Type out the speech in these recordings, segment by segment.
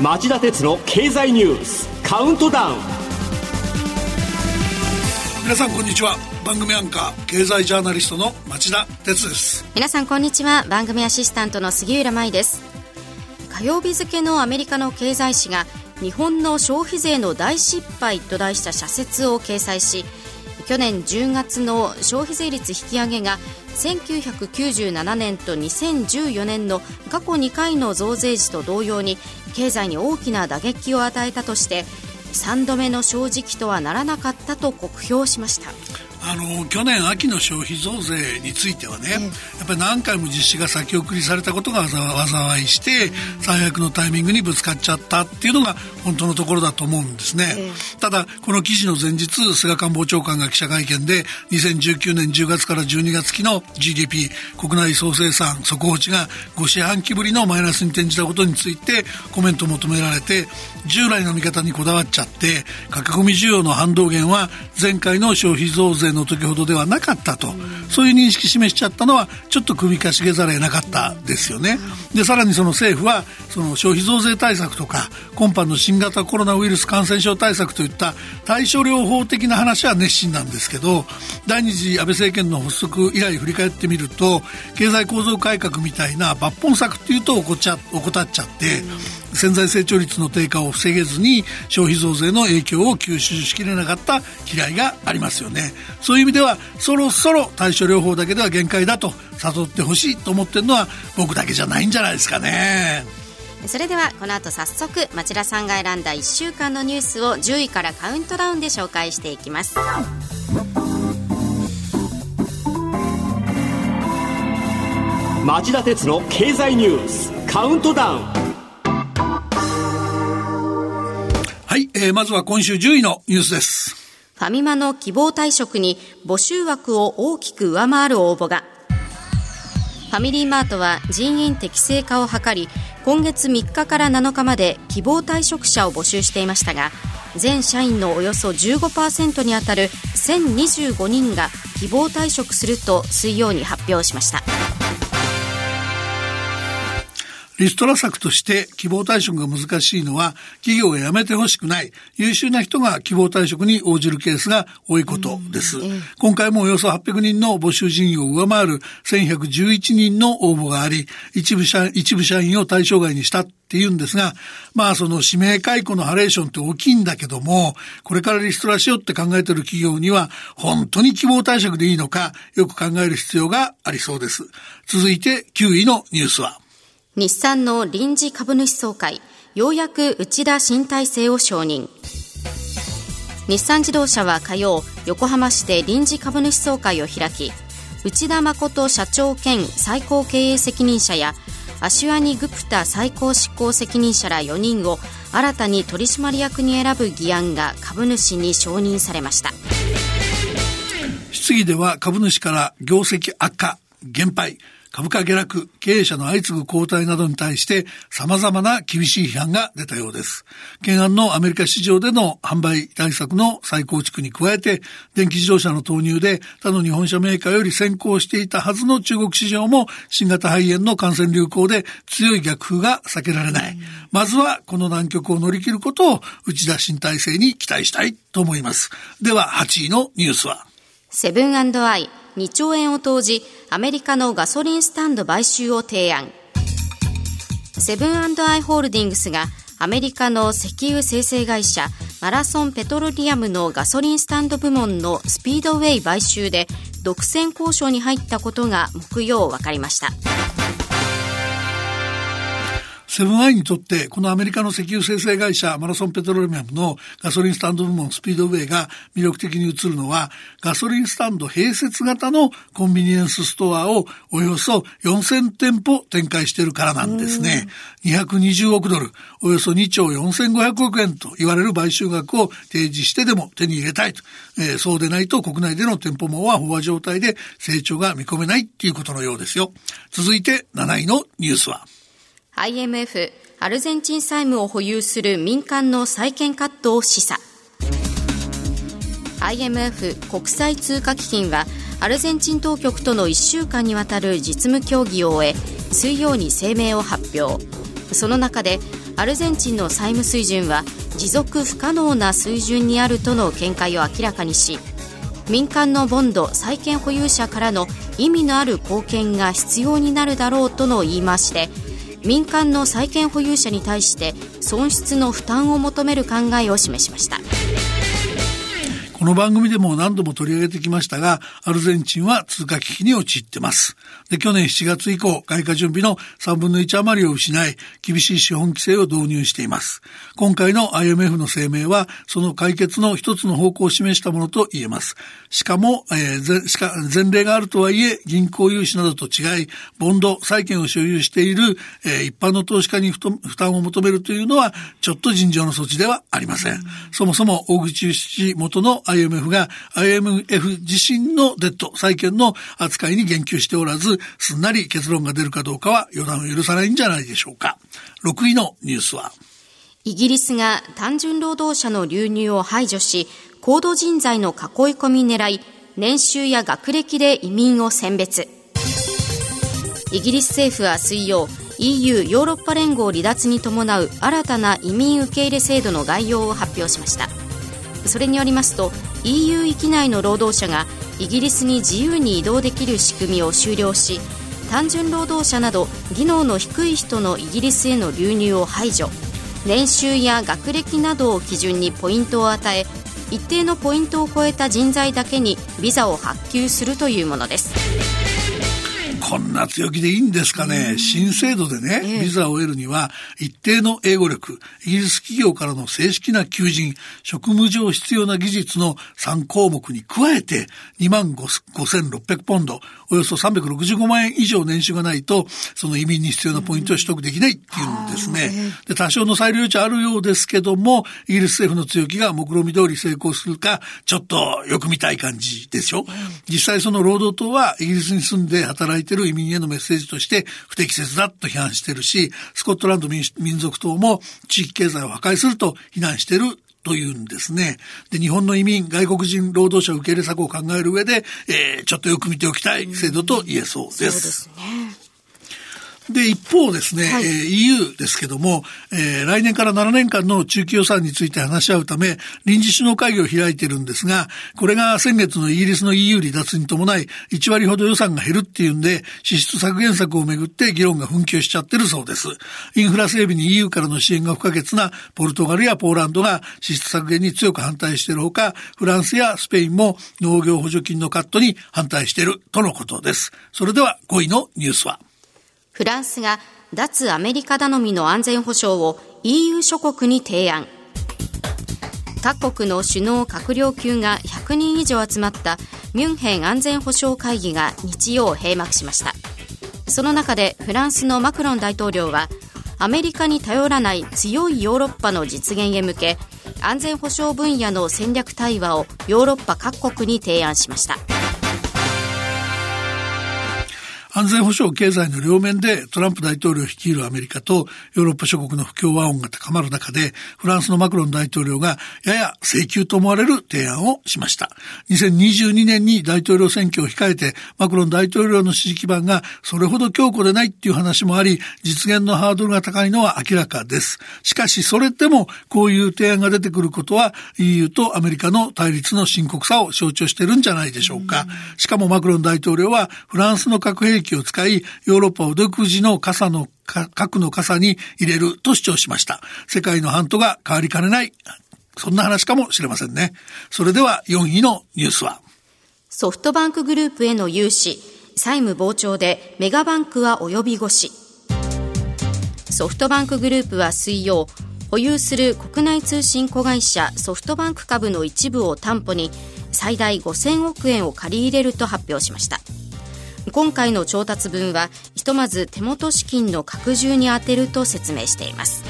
町田鉄の経済ニュースカウントダウン。皆さんこんにちは。番組アンカー経済ジャーナリストの町田鉄です。皆さんこんにちは。番組アシスタントの杉浦舞です。火曜日付のアメリカの経済誌が日本の消費税の大失敗と題した社説を掲載し去年10月の消費税率引き上げが1997年と2014年の過去2回の増税時と同様に経済に大きな打撃を与えたとして3度目の正直とはならなかったと酷評しました。あの去年秋の消費増税についてはね、やっぱり何回も実施が先送りされたことが災いして、最悪のタイミングにぶつかっちゃったっていうのが本当のところだと思うんですね、ただこの記事の前日菅官房長官が記者会見で2019年10月から12月期の GDP 国内総生産速報値が5四半期ぶりのマイナスに転じたことについてコメントを求められて従来の見方にこだわっちゃって駆け込み需要の反動源は前回の消費増税の時ほどではなかったと、そういう認識示しちゃったのはちょっと首かしげざるを得なかったですよね。でさらにその政府はその消費増税対策とか今般の新型コロナウイルス感染症対策といった対処療法的な話は熱心なんですけど第二次安倍政権の発足以来振り返ってみると経済構造改革みたいな抜本策っていうと怠っちゃって潜在成長率の低下を防げずに消費増税の影響を吸収しきれなかった嫌いがありますよね。そういう意味ではそろそろ対処療法だけでは限界だと悟ってほしいと思ってるのは僕だけじゃないんじゃないですかね。それではこの後早速町田さんが選んだ1週間のニュースを10位からカウントダウンで紹介していきます。町田鉄の経済ニュースカウントダウンはい、えー、まずは今週10位のニュースです。ファミマの希望退職に募集枠を大きく上回る応募が。ファミリーマートは人員適正化を図り、今月3日から7日まで希望退職者を募集していましたが、全社員のおよそ15%にあたる1025人が希望退職すると水曜に発表しました。リストラ策として希望退職が難しいのは企業が辞めてほしくない優秀な人が希望退職に応じるケースが多いことです。今回もおよそ800人の募集人員を上回る1111人の応募があり、一部社一部社員を対象外にしたっていうんですが、まあその指名解雇のハレーションって大きいんだけども、これからリストラしようって考えてる企業には、本当に希望退職でいいのか、よく考える必要がありそうです。続いて9位のニュースは。日産の臨時株主総会、ようやく内田新体制を承認。日産自動車は火曜、横浜市で臨時株主総会を開き、内田誠社長兼最高経営責任者や、アシュアニ・グプタ最高執行責任者ら4人を新たに取締役に選ぶ議案が株主に承認されました。質疑では株主から業績悪化、減配、株価下落、経営者の相次ぐ交代などに対して様々な厳しい批判が出たようです。懸案のアメリカ市場での販売対策の再構築に加えて、電気自動車の投入で他の日本車メーカーより先行していたはずの中国市場も新型肺炎の感染流行で強い逆風が避けられない。まずはこの難局を乗り切ることを内田新体制に期待したいと思います。では8位のニュースはセブンアイ2兆円を投じアメリカのガソリンスタンド買収を提案セブンアイ・ホールディングスがアメリカの石油生成会社マラソン・ペトロリアムのガソリンスタンド部門のスピードウェイ買収で独占交渉に入ったことが木曜分かりました。セブンアイにとってこのアメリカの石油生成会社マラソンペトロリアムのガソリンスタンド部門スピードウェイが魅力的に映るのはガソリンスタンド併設型のコンビニエンスストアをおよそ4000店舗展開しているからなんですね。220億ドル、およそ2兆4500億円と言われる買収額を提示してでも手に入れたいと。えー、そうでないと国内での店舗網は飽和状態で成長が見込めないっていうことのようですよ。続いて7位のニュースは IMF アルゼンチン債務を保有する民間の債券カットを示唆。IMF 国際通貨基金はアルゼンチン当局との1週間にわたる実務協議を終え水曜に声明を発表。その中でアルゼンチンの債務水準は持続不可能な水準にあるとの見解を明らかにし民間のボンド債権保有者からの意味のある貢献が必要になるだろうとの言い回しで民間の債権保有者に対して損失の負担を求める考えを示しました。この番組でも何度も取り上げてきましたが、アルゼンチンは通貨危機に陥ってます。で、去年7月以降、外貨準備の3分の1余りを失い、厳しい資本規制を導入しています。今回の IMF の声明は、その解決の一つの方向を示したものと言えます。しかも、えー、しか前例があるとはいえ、銀行融資などと違い、ボンド、債券を所有している、えー、一般の投資家に負担を求めるというのは、ちょっと尋常の措置ではありません。そもそも、大口氏元の IMF が IMF 自身のデッド、債券の扱いに言及しておらず、すんなり結論が出るかどうかは予断を許さないんじゃないでしょうか。6位のニュースは、イギリスが単純労働者の流入を排除し、高度人材の囲い込み狙い、年収や学歴で移民を選別。イギリス政府は水曜、EU= ヨーロッパ連合離脱に伴う新たな移民受け入れ制度の概要を発表しました。それによりますと EU 域内の労働者がイギリスに自由に移動できる仕組みを終了し単純労働者など技能の低い人のイギリスへの流入を排除年収や学歴などを基準にポイントを与え一定のポイントを超えた人材だけにビザを発給するというものです。こんな強気でいいんですかね？新制度でね、ビザを得るには、一定の英語力、イギリス企業からの正式な求人、職務上必要な技術の3項目に加えて、2万5600ポンド、およそ365万円以上年収がないと、その移民に必要なポイントを取得できないっていうんですね。で、多少の裁量余地あるようですけども、イギリス政府の強気が目論見通り成功するか、ちょっとよく見たい感じでしょ？実際その労働党はイギリスに住んで働いてるる移民へのメッセージとして不適切だと批判してるし、スコットランド民族党も地域経済を破壊すると非難してるというんですね。で、日本の移民、外国人労働者受け入れ策を考える上で、えー、ちょっとよく見ておきたい制度と言えそうです。そうですね。で、一方ですね、はい、えー、EU ですけども、えー、来年から7年間の中期予算について話し合うため、臨時首脳会議を開いてるんですが、これが先月のイギリスの EU 離脱に伴い、1割ほど予算が減るっていうんで、支出削減策をめぐって議論が紛糾しちゃってるそうです。インフラ整備に EU からの支援が不可欠なポルトガルやポーランドが支出削減に強く反対しているほか、フランスやスペインも農業補助金のカットに反対しているとのことです。それでは5位のニュースは。フランスが脱アメリカ頼みの安全保障を EU 諸国に提案。各国の首脳閣僚級が100人以上集まったミュンヘン安全保障会議が日曜閉幕しました。その中でフランスのマクロン大統領はアメリカに頼らない強いヨーロッパの実現へ向け安全保障分野の戦略対話をヨーロッパ各国に提案しました。安全保障経済の両面でトランプ大統領率いるアメリカとヨーロッパ諸国の不協和音が高まる中で、フランスのマクロン大統領がやや請求と思われる提案をしました。2022年に大統領選挙を控えて、マクロン大統領の支持基盤がそれほど強固でないっていう話もあり、実現のハードルが高いのは明らかです。しかしそれでもこういう提案が出てくることは EU とアメリカの対立の深刻さを象徴してるんじゃないでしょうか。しかもマクロン大統領はフランスの核兵器器を使い、ヨーロッパを独自の傘の核の傘に入れると主張しました。世界の半島が変わりかねない。そんな話かもしれませんね。それでは4位のニュースは。ソフトバンクグループへの融資、債務膨張でメガバンクは及び腰。ソフトバンクグループは水曜、保有する国内通信子会社ソフトバンク株の一部を担保に最大5000億円を借り入れると発表しました。今回の調達分はひとまず手元資金の拡充に充てると説明しています。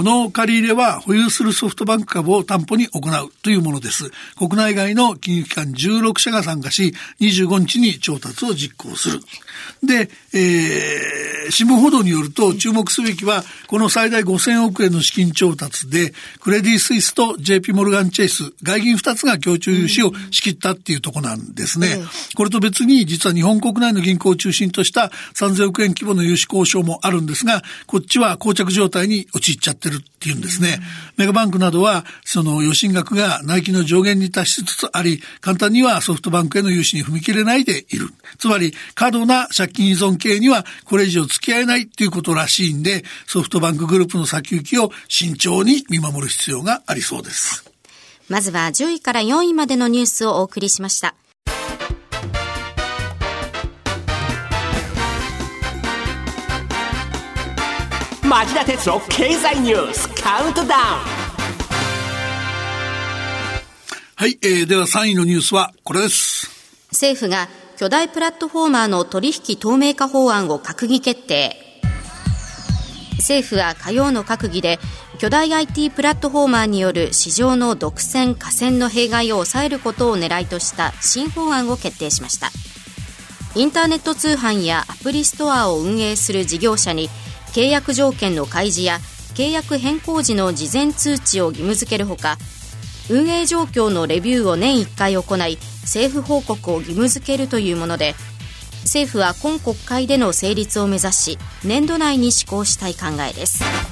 この借り入れは保有するソフトバンク株を担保に行うというものです。国内外の金融機関16社が参加し、25日に調達を実行する。で、えー、新聞報道によると注目すべきは、この最大5000億円の資金調達で、クレディ・スイスと JP モルガン・チェイス、外銀2つが協調融資を仕切ったっていうとこなんですね。これと別に、実は日本国内の銀行を中心とした3000億円規模の融資交渉もあるんですが、こっちは膠着状態に陥っちゃってるっていうんですね。メガバンクなどは、その余震額が内規の上限に達しつつあり、簡単にはソフトバンクへの融資に踏み切れないでいる。つまり、過度な借金依存系にはこれ以上付き合えないっていうことらしいんで、ソフトバンクグループの先行きを慎重に見守る必要がありそうです。まずは10位から4位までのニュースをお送りしました。町田鉄の経済ニュースカウントダウンはい、えー、では3位のニュースはこれです。政府が巨大プラットフォーマーの取引透明化法案を閣議決定。政府は火曜の閣議で巨大 IT プラットフォーマーによる市場の独占・寡占の弊害を抑えることを狙いとした新法案を決定しました。インターネット通販やアプリストアを運営する事業者に契約条件の開示や契約変更時の事前通知を義務付けるほか運営状況のレビューを年1回行い政府報告を義務付けるというもので政府は今国会での成立を目指し年度内に施行したい考えです。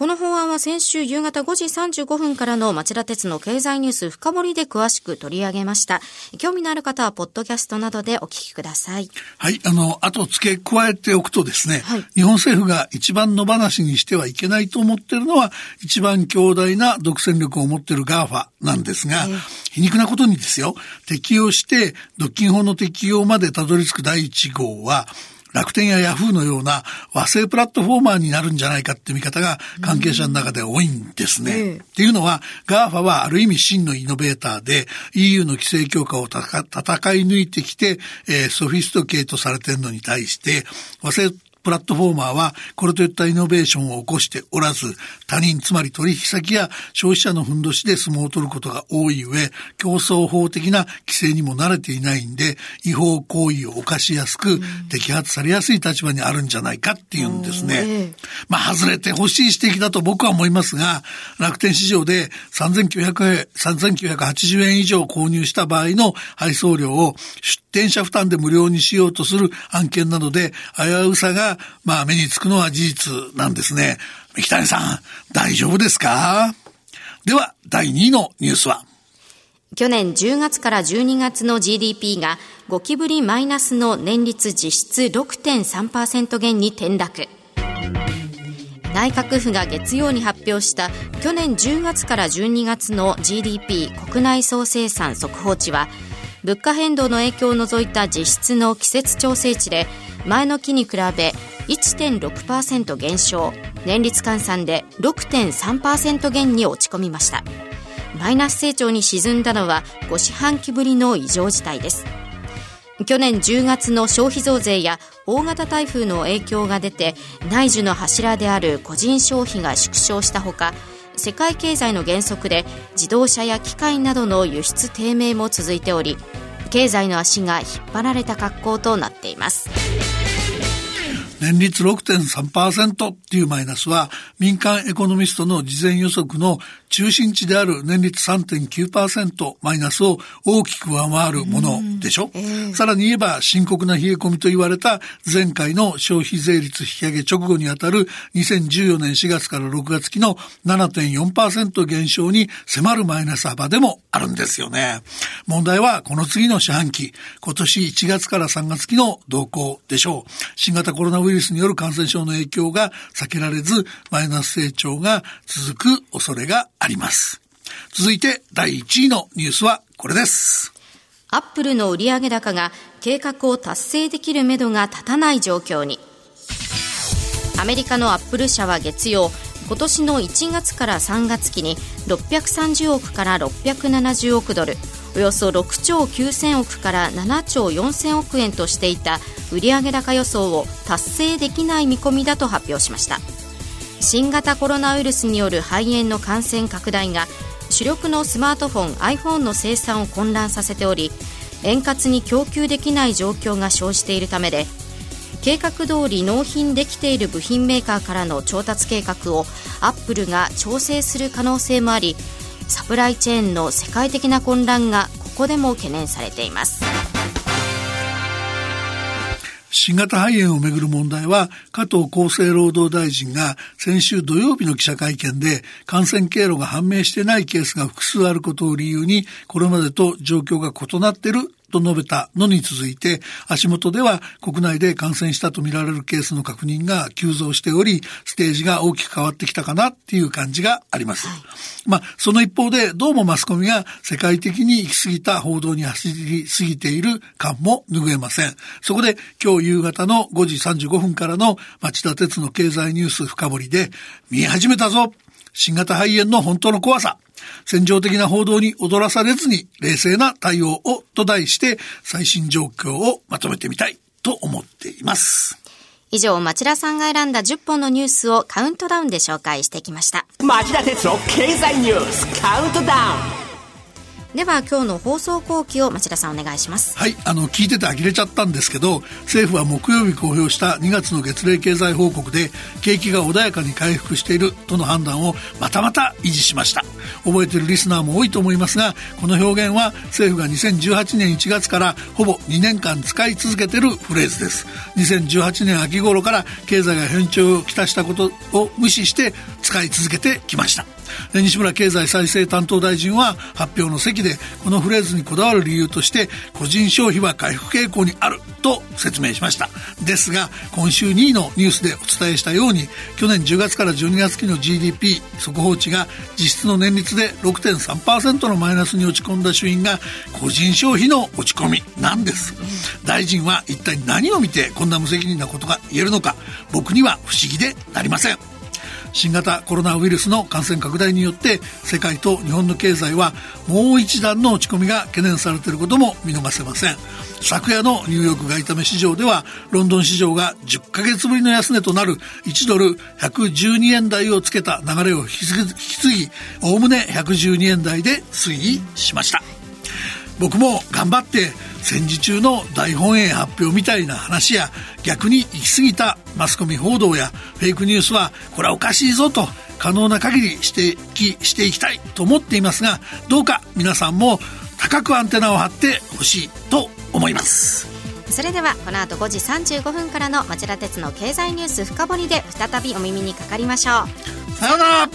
この法案は先週夕方5時35分からの町田鉄の経済ニュース深掘りで詳しく取り上げました。興味のある方は、ポッドキャストなどでお聞きください。はい、あの、あと付け加えておくとですね、はい、日本政府が一番野放しにしてはいけないと思っているのは、一番強大な独占力を持っている GAFA なんですが、えー、皮肉なことにですよ、適用して、独禁法の適用までたどり着く第1号は、楽天やヤフーのような和製プラットフォーマーになるんじゃないかって見方が関係者の中で多いんですね。うん、っていうのは、GAFA はある意味真のイノベーターで EU の規制強化を戦い抜いてきて、えー、ソフィスト系とされてるのに対して、和製プラットフォーマーはこれといったイノベーションを起こしておらず、他人、つまり取引先や消費者のふんどしで相撲を取ることが多い上、競争法的な規制にも慣れていないんで、違法行為を犯しやすく、摘発されやすい立場にあるんじゃないかっていうんですね。まあ、外れてほしい指摘だと僕は思いますが、楽天市場で3900円、3980円以上購入した場合の配送料を出店者負担で無料にしようとする案件などで危うさがまあ目につくのは事実なんですね。三木谷さん、大丈夫ですか？では、第2位のニュースは？去年10月から12月の GDP が5期ぶりマイナスの年率実質6.3%減に転落。内閣府が月曜に発表した去年10月から12月の GDP 国内総生産速報値は物価変動の影響を除いた実質の季節調整値で前の期に比べ1.6%減少年率換算で6.3%減に落ち込みました。マイナス成長に沈んだのは5四半期ぶりの異常事態です。去年10月の消費増税や大型台風の影響が出て内需の柱である個人消費が縮小したほか世界経済の減速で自動車や機械などの輸出低迷も続いており経済の足が引っ張られた格好となっています。年率6.3%っていうマイナスは民間エコノミストの事前予測の中心値である年率3.9%マイナスを大きく上回るものでしょ、えー、さらに言えば深刻な冷え込みと言われた前回の消費税率引き上げ直後にあたる2014年4月から6月期の7.4%減少に迫るマイナス幅でもあるんですよね。問題はこの次の四半期、今年1月から3月期の動向でしょう。新型コロナウイルスによる感染症の影響が避けられず、マイナス成長が続く恐れがあります。続いて第1位のニュースはこれです。アップルの売上高が計画を達成できるめどが立たない状況に。アメリカのアップル社は月曜、今年の1月から3月期に630億から670億ドル、およそ6兆9000億から7兆4000億円としていた売上高予想を達成できない見込みだと発表しました。新型コロナウイルスによる肺炎の感染拡大が主力のスマートフォン iPhone の生産を混乱させており円滑に供給できない状況が生じているためで計画通り納品できている部品メーカーからの調達計画をアップルが調整する可能性もありサプライチェーンの世界的な混乱がここでも懸念されています。新型肺炎をめぐる問題は加藤厚生労働大臣が先週土曜日の記者会見で感染経路が判明してないケースが複数あることを理由にこれまでと状況が異なっていると述べたのに続いて、足元では国内で感染したとみられるケースの確認が急増しており、ステージが大きく変わってきたかなっていう感じがあります。はい、まあ、その一方で、どうもマスコミが世界的に行き過ぎた報道に走りすぎている感も拭えません。そこで今日夕方の5時35分からの町田鉄の経済ニュース深掘りで、見え始めたぞ新型肺炎の本当の怖さ。戦場的な報道に踊らされずに冷静な対応をと題して最新状況をまとめてみたいと思っています。以上、町田さんが選んだ10本のニュースをカウントダウンで紹介してきました。町田哲郎経済ニュースカウントダウンでは今日の放送後期を町田さんお願いします。はいあの聞いてて呆れちゃったんですけど政府は木曜日公表した2月の月例経済報告で景気が穏やかに回復しているとの判断をまたまた維持しました。覚えてるリスナーも多いと思いますがこの表現は政府が2018年1月からほぼ2年間使い続けてるフレーズです。2018年秋頃から経済が変調をきたしたことを無視して使い続けてきました。西村経済再生担当大臣は発表の席でこのフレーズにこだわる理由として個人消費は回復傾向にあると説明しました。ですが今週2位のニュースでお伝えしたように去年10月から12月期の GDP 速報値が実質の年率率で6.3%のマイナスに落ち込んだ主因が個人消費の落ち込みなんです。大臣は一体何を見てこんな無責任なことが言えるのか僕には不思議でなりません。新型コロナウイルスの感染拡大によって世界と日本の経済はもう一段の落ち込みが懸念されていることも見逃せません。昨夜のニューヨーク外為市場ではロンドン市場が10ヶ月ぶりの安値となる1ドル112円台をつけた流れを引き継ぎおおむね112円台で推移しました。僕も頑張って戦時中の大本営発表みたいな話や逆に行き過ぎたマスコミ報道やフェイクニュースはこれはおかしいぞと可能な限り指摘していきたいと思っていますがどうか皆さんも高くアンテナを張ってほしいと思います。それではこの後5時35分からの町田鉄の経済ニュース深掘りで再びお耳にかかりましょう。さようなら